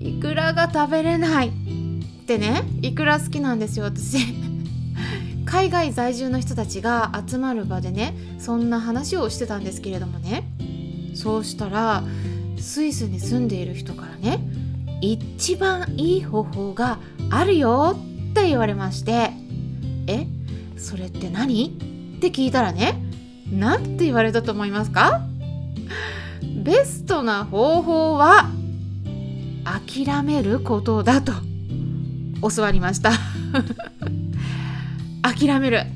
いくらが食べれない。ってねいくら好きなんですよ私。海外在住の人たちが集まる場でねそんな話をしてたんですけれどもね。そうしたらスイスに住んでいる人からね一番いい方法があるよって言われまして。えそれって何？って聞いたらね何て言われたと思いますか？ベストな方法は諦めることだと教わりました。諦める。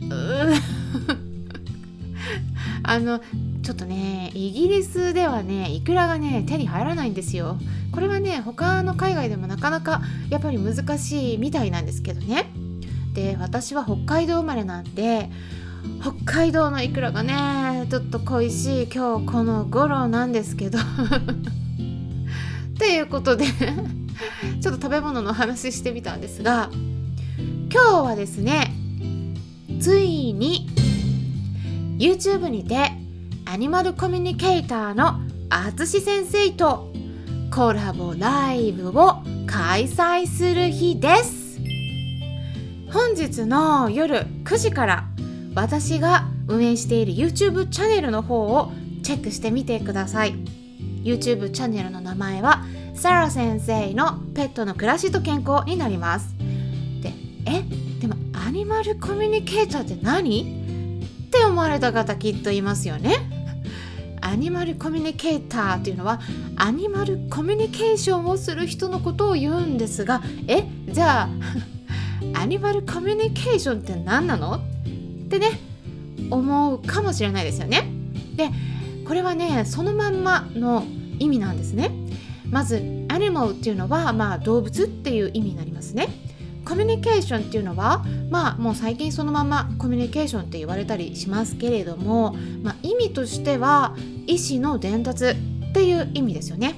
あのちょっとねイギリスではねイクラがね手に入らないんですよ。これはね他の海外でもなかなかやっぱり難しいみたいなんですけどね。で私は北海道生まれなんで北海道のイクラがねちょっと恋しい今日この頃なんですけど。っていうことで ちょっと食べ物の話してみたんですが今日はですねついに YouTube にてアニマルコミュニケーターのあつし先生とコラボライブを開催する日です。本日の夜9時から私が運営している YouTube チャンネルの方をチェックしてみてください。YouTube チャンネルの名前はサラ先生のペットの暮らしと健康になります。でえ？でもアニマルコミュニケーターって何？って思われた方きっといますよね。アニマルコミュニケーターっていうのはアニマルコミュニケーションをする人のことを言うんですがえ？じゃあアニマルコミュニケーションって何なの？ってね思うかもしれないですよね。でこれはねそのまんまの意味なんですね。まずアニマルっていうのは、まあ、動物っていう意味になりますね。コミュニケーションっていうのはまあもう最近そのままコミュニケーションって言われたりしますけれども、まあ、意味としては意思の伝達っていう意味ですよね。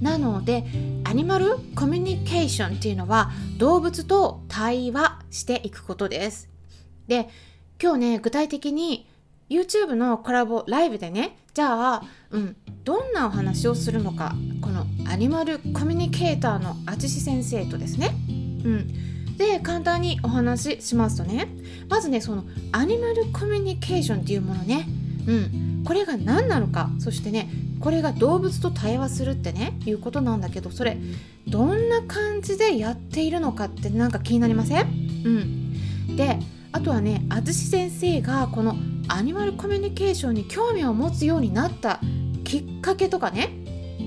なのでアニマルコミュニケーションっていうのは動物と対話していくことです。で今日ね具体的に YouTube のコラボライブでね。じゃあ、うん、どんなお話をするのか。このアニマルコミュニケーターの淳先生とですね、うん、で簡単にお話ししますとね。まずねそのアニマルコミュニケーションっていうものね、うん、これが何なのか。そしてねこれが動物と対話するってねいうことなんだけどそれどんな感じでやっているのかってなんか気になりません？うん、であとはね淳先生がこのアニマルコミュニケーションに興味を持つようになったきっかけとかね。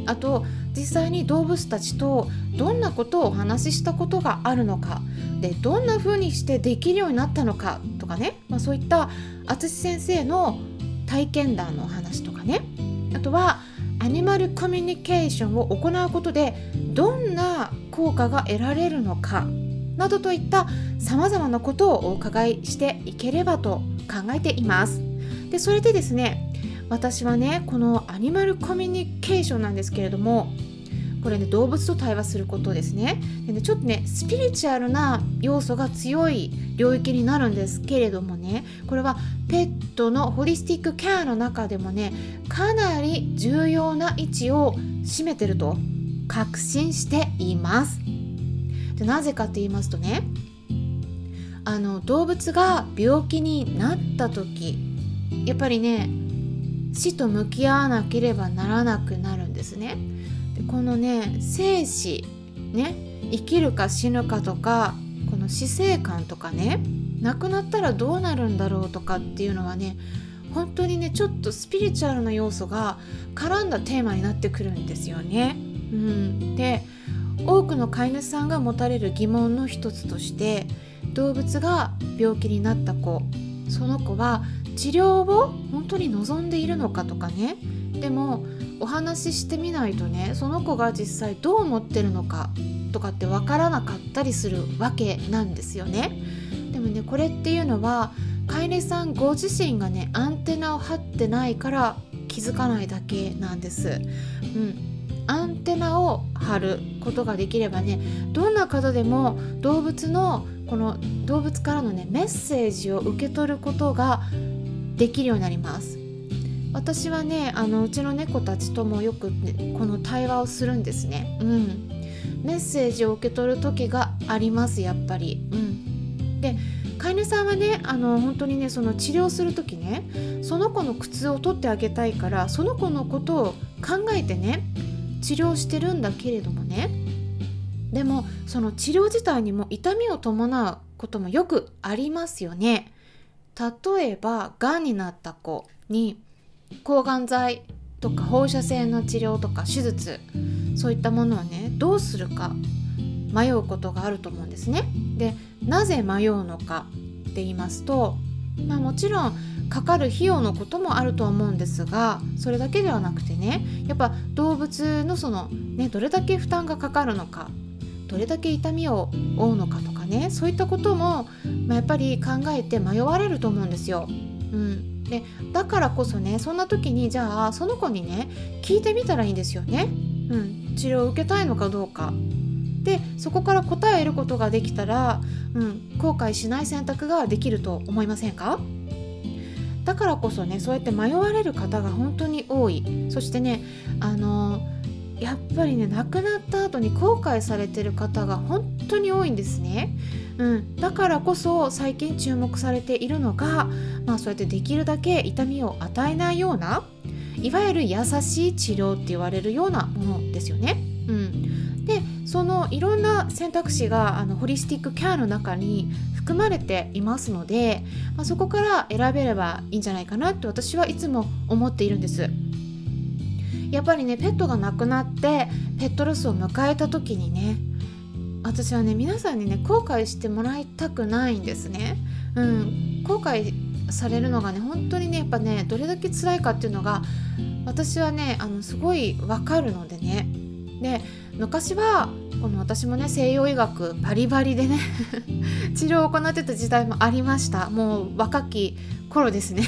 あと実際に動物たちとどんなことをお話ししたことがあるのか。でどんな風にしてできるようになったのかとかね、まあ、そういった淳先生の体験談のお話とかね。あとはアニマルコミュニケーションを行うことでどんな効果が得られるのか。などといったさまざまなことをお伺いしていければと考えています。でそれでですね私はねこのアニマルコミュニケーションなんですけれどもこれね動物と対話することですねでねちょっとねスピリチュアルな要素が強い領域になるんですけれどもねこれはペットのホリスティックケアの中でもねかなり重要な位置を占めてると確信していますでなぜかって言いますとねあの動物が病気になった時やっぱりね死と向き合わなければならなくなるんですね。でこのね生死ね生きるか死ぬかとかこの死生観とかね亡くなったらどうなるんだろうとかっていうのはね本当にねちょっとスピリチュアルな要素が絡んだテーマになってくるんですよね。うん、で多くの飼い主さんが持たれる疑問の一つとして動物が病気になった子その子は治療を本当に望んでいるのかとかねでもお話ししてみないとねその子が実際どう思ってるのかとかって分からなかったりするわけなんですよね。でもねこれっていうのは飼い主さんご自身がねアンテナを張ってないから気づかないだけなんです。うんアンテナを張ることができればねどんな方でも動物のこの動物からのねメッセージを受け取ることができるようになります。私はねあのうちの猫たちともよく、ね、この対話をするんですね。うん。メッセージを受け取る時がありますやっぱり。うん。で飼い主さんはねあの本当にねその治療する時ねその子の苦痛を取ってあげたいからその子のことを考えてね治療してるんだけれどもねでもその治療自体にも痛みを伴うこともよくありますよね。例えばがんになった子に抗がん剤とか放射線の治療とか手術そういったものをねどうするか迷うことがあると思うんですね。でなぜ迷うのかって言いますと、まあ、もちろんかかる費用のこともあると思うんですがそれだけではなくてねやっぱ動物のその、ね、どれだけ負担がかかるのかどれだけ痛みを負うのかとかねそういったことも、まあ、やっぱり考えて迷われると思うんですよ。うん、でだからこそねそんな時にじゃあその子にね聞いてみたらいいんですよね。うん、治療を受けたいのかどうか。でそこから答えを得ることができたら、うん、後悔しない選択ができると思いませんか？だからこそねそうやって迷われる方が本当に多いそしてねあのーやっぱりね亡くなった後に後悔されてる方が本当に多いんですね。うん、だからこそ最近注目されているのが、まあ、そうやってできるだけ痛みを与えないようないわゆる優しい治療って言われるようなものですよね。うん、でそのいろんな選択肢があのホリスティックケアの中に含まれていますので、まあ、そこから選べればいいんじゃないかなって私はいつも思っているんです。やっぱりねペットが亡くなってペットロスを迎えた時にね私はね皆さんにね後悔してもらいたくないんですね。うん、後悔されるのがね本当にねやっぱねどれだけ辛いかっていうのが私はねあのすごいわかるのでね。で昔はこの私もね西洋医学バリバリでね 治療を行ってた時代もありました。もう若き頃ですね。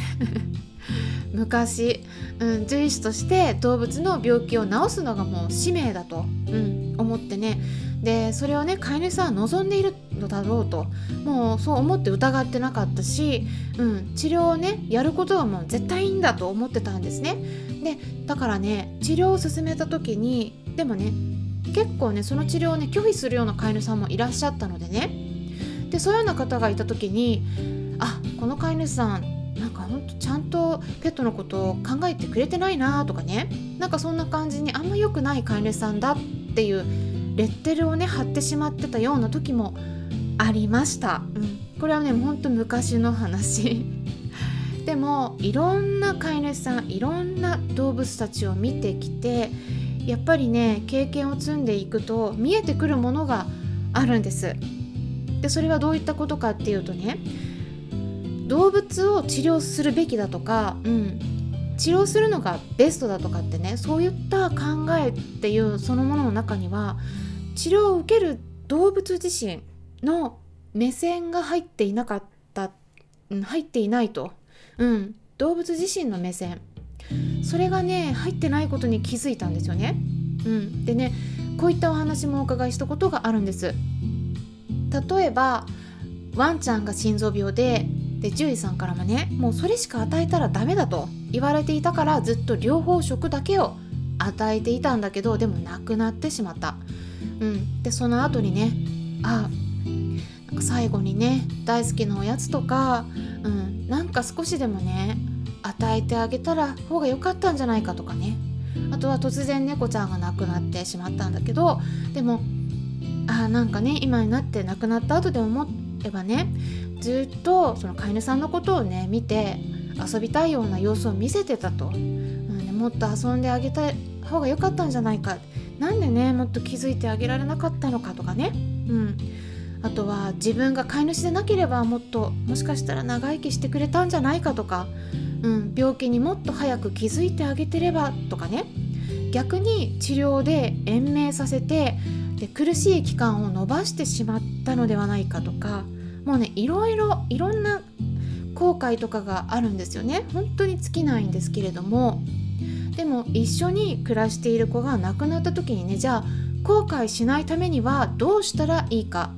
昔、うん、獣医師として動物の病気を治すのがもう使命だと、うん、思ってね。でそれをね飼い主さんは望んでいるのだろうともうそう思って疑ってなかったし、うん、治療をねやることはもう絶対いいんだと思ってたんですね。でだからね治療を進めた時にでもね結構ねその治療をね拒否するような飼い主さんもいらっしゃったのでね。でそういうような方がいた時にあこの飼い主さんなんかほんとちゃんとペットのことを考えてくれてないなとかね。なんかそんな感じにあんま良くない飼い主さんだっていうレッテルをね貼ってしまってたような時もありました、うん、これはねほんと昔の話。でもいろんな飼い主さんいろんな動物たちを見てきてやっぱりね経験を積んでいくと見えてくるものがあるんです。でそれはどういったことかっていうとね動物を治療するべきだとか、うん、治療するのがベストだとかってねそういった考えっていうそのものの中には治療を受ける動物自身の目線が入っていなかった、入っていないと、うん、動物自身の目線それがね入ってないことに気づいたんですよね。うん、でねこういったお話もお伺いしたことがあるんです。例えばワンちゃんが心臓病でで獣医さんからもねもうそれしか与えたらダメだと言われていたからずっと両方食だけを与えていたんだけどでもなくなってしまった。うん、でその後にねあなんか最後にね大好きなおやつとか、うん、なんか少しでもね与えてあげたら方が良かったんじゃないかとかね。あとは突然猫ちゃんが亡くなってしまったんだけどでもあなんかね今になって亡くなった後で思えばねずっとその飼い主さんのことをね見て遊びたいような様子を見せてたと、うんね、もっと遊んであげた方が良かったんじゃないか。なんでねもっと気づいてあげられなかったのかとかね、うん、あとは自分が飼い主でなければもっともしかしたら長生きしてくれたんじゃないかとか、うん、病気にもっと早く気づいてあげてればとかね。逆に治療で延命させてで苦しい期間を延ばしてしまったのではないかとか。もうねいろいろいろんな後悔とかがあるんですよね。本当に尽きないんですけれども。でも一緒に暮らしている子が亡くなった時にねじゃあ後悔しないためにはどうしたらいいか。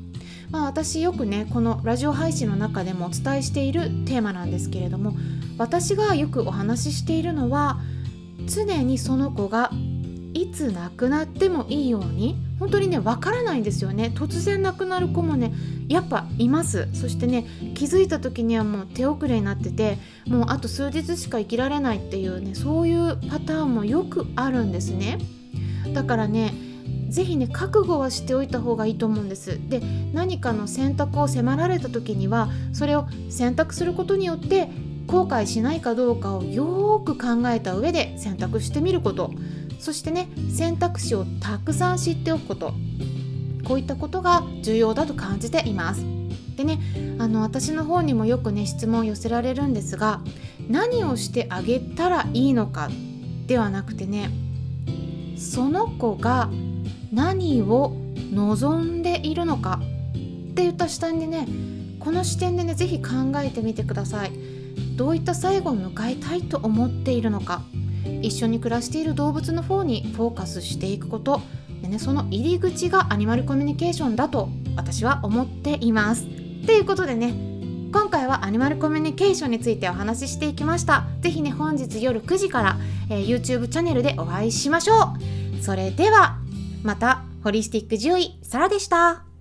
まあ私よくねこのラジオ配信の中でもお伝えしているテーマなんですけれども私がよくお話ししているのは常にその子がいつ亡くなってもいいように本当にねわからないんですよね。突然亡くなる子もねやっぱいます。そしてね気づいた時にはもう手遅れになっててもうあと数日しか生きられないっていうねそういうパターンもよくあるんですね。だからね是非ね覚悟はしておいた方がいいと思うんです。で何かの選択を迫られた時にはそれを選択することによって後悔しないかどうかをよーく考えた上で選択してみること。そしてね選択肢をたくさん知っておくこと。こういったことが重要だと感じています。でねあの私の方にもよくね質問寄せられるんですが何をしてあげたらいいのかではなくてねその子が何を望んでいるのかっていった視点でねこの視点でね是非考えてみてください。どういった最後を迎えたいと思っているのか一緒に暮らしている動物の方にフォーカスしていくことで、ね、その入り口がアニマルコミュニケーションだと私は思っています。ということでね今回はアニマルコミュニケーションについてお話ししていきました。ぜひね本日夜9時から、えー、YouTube チャンネルでお会いしましょう。それではまたホリスティック獣医サラでした。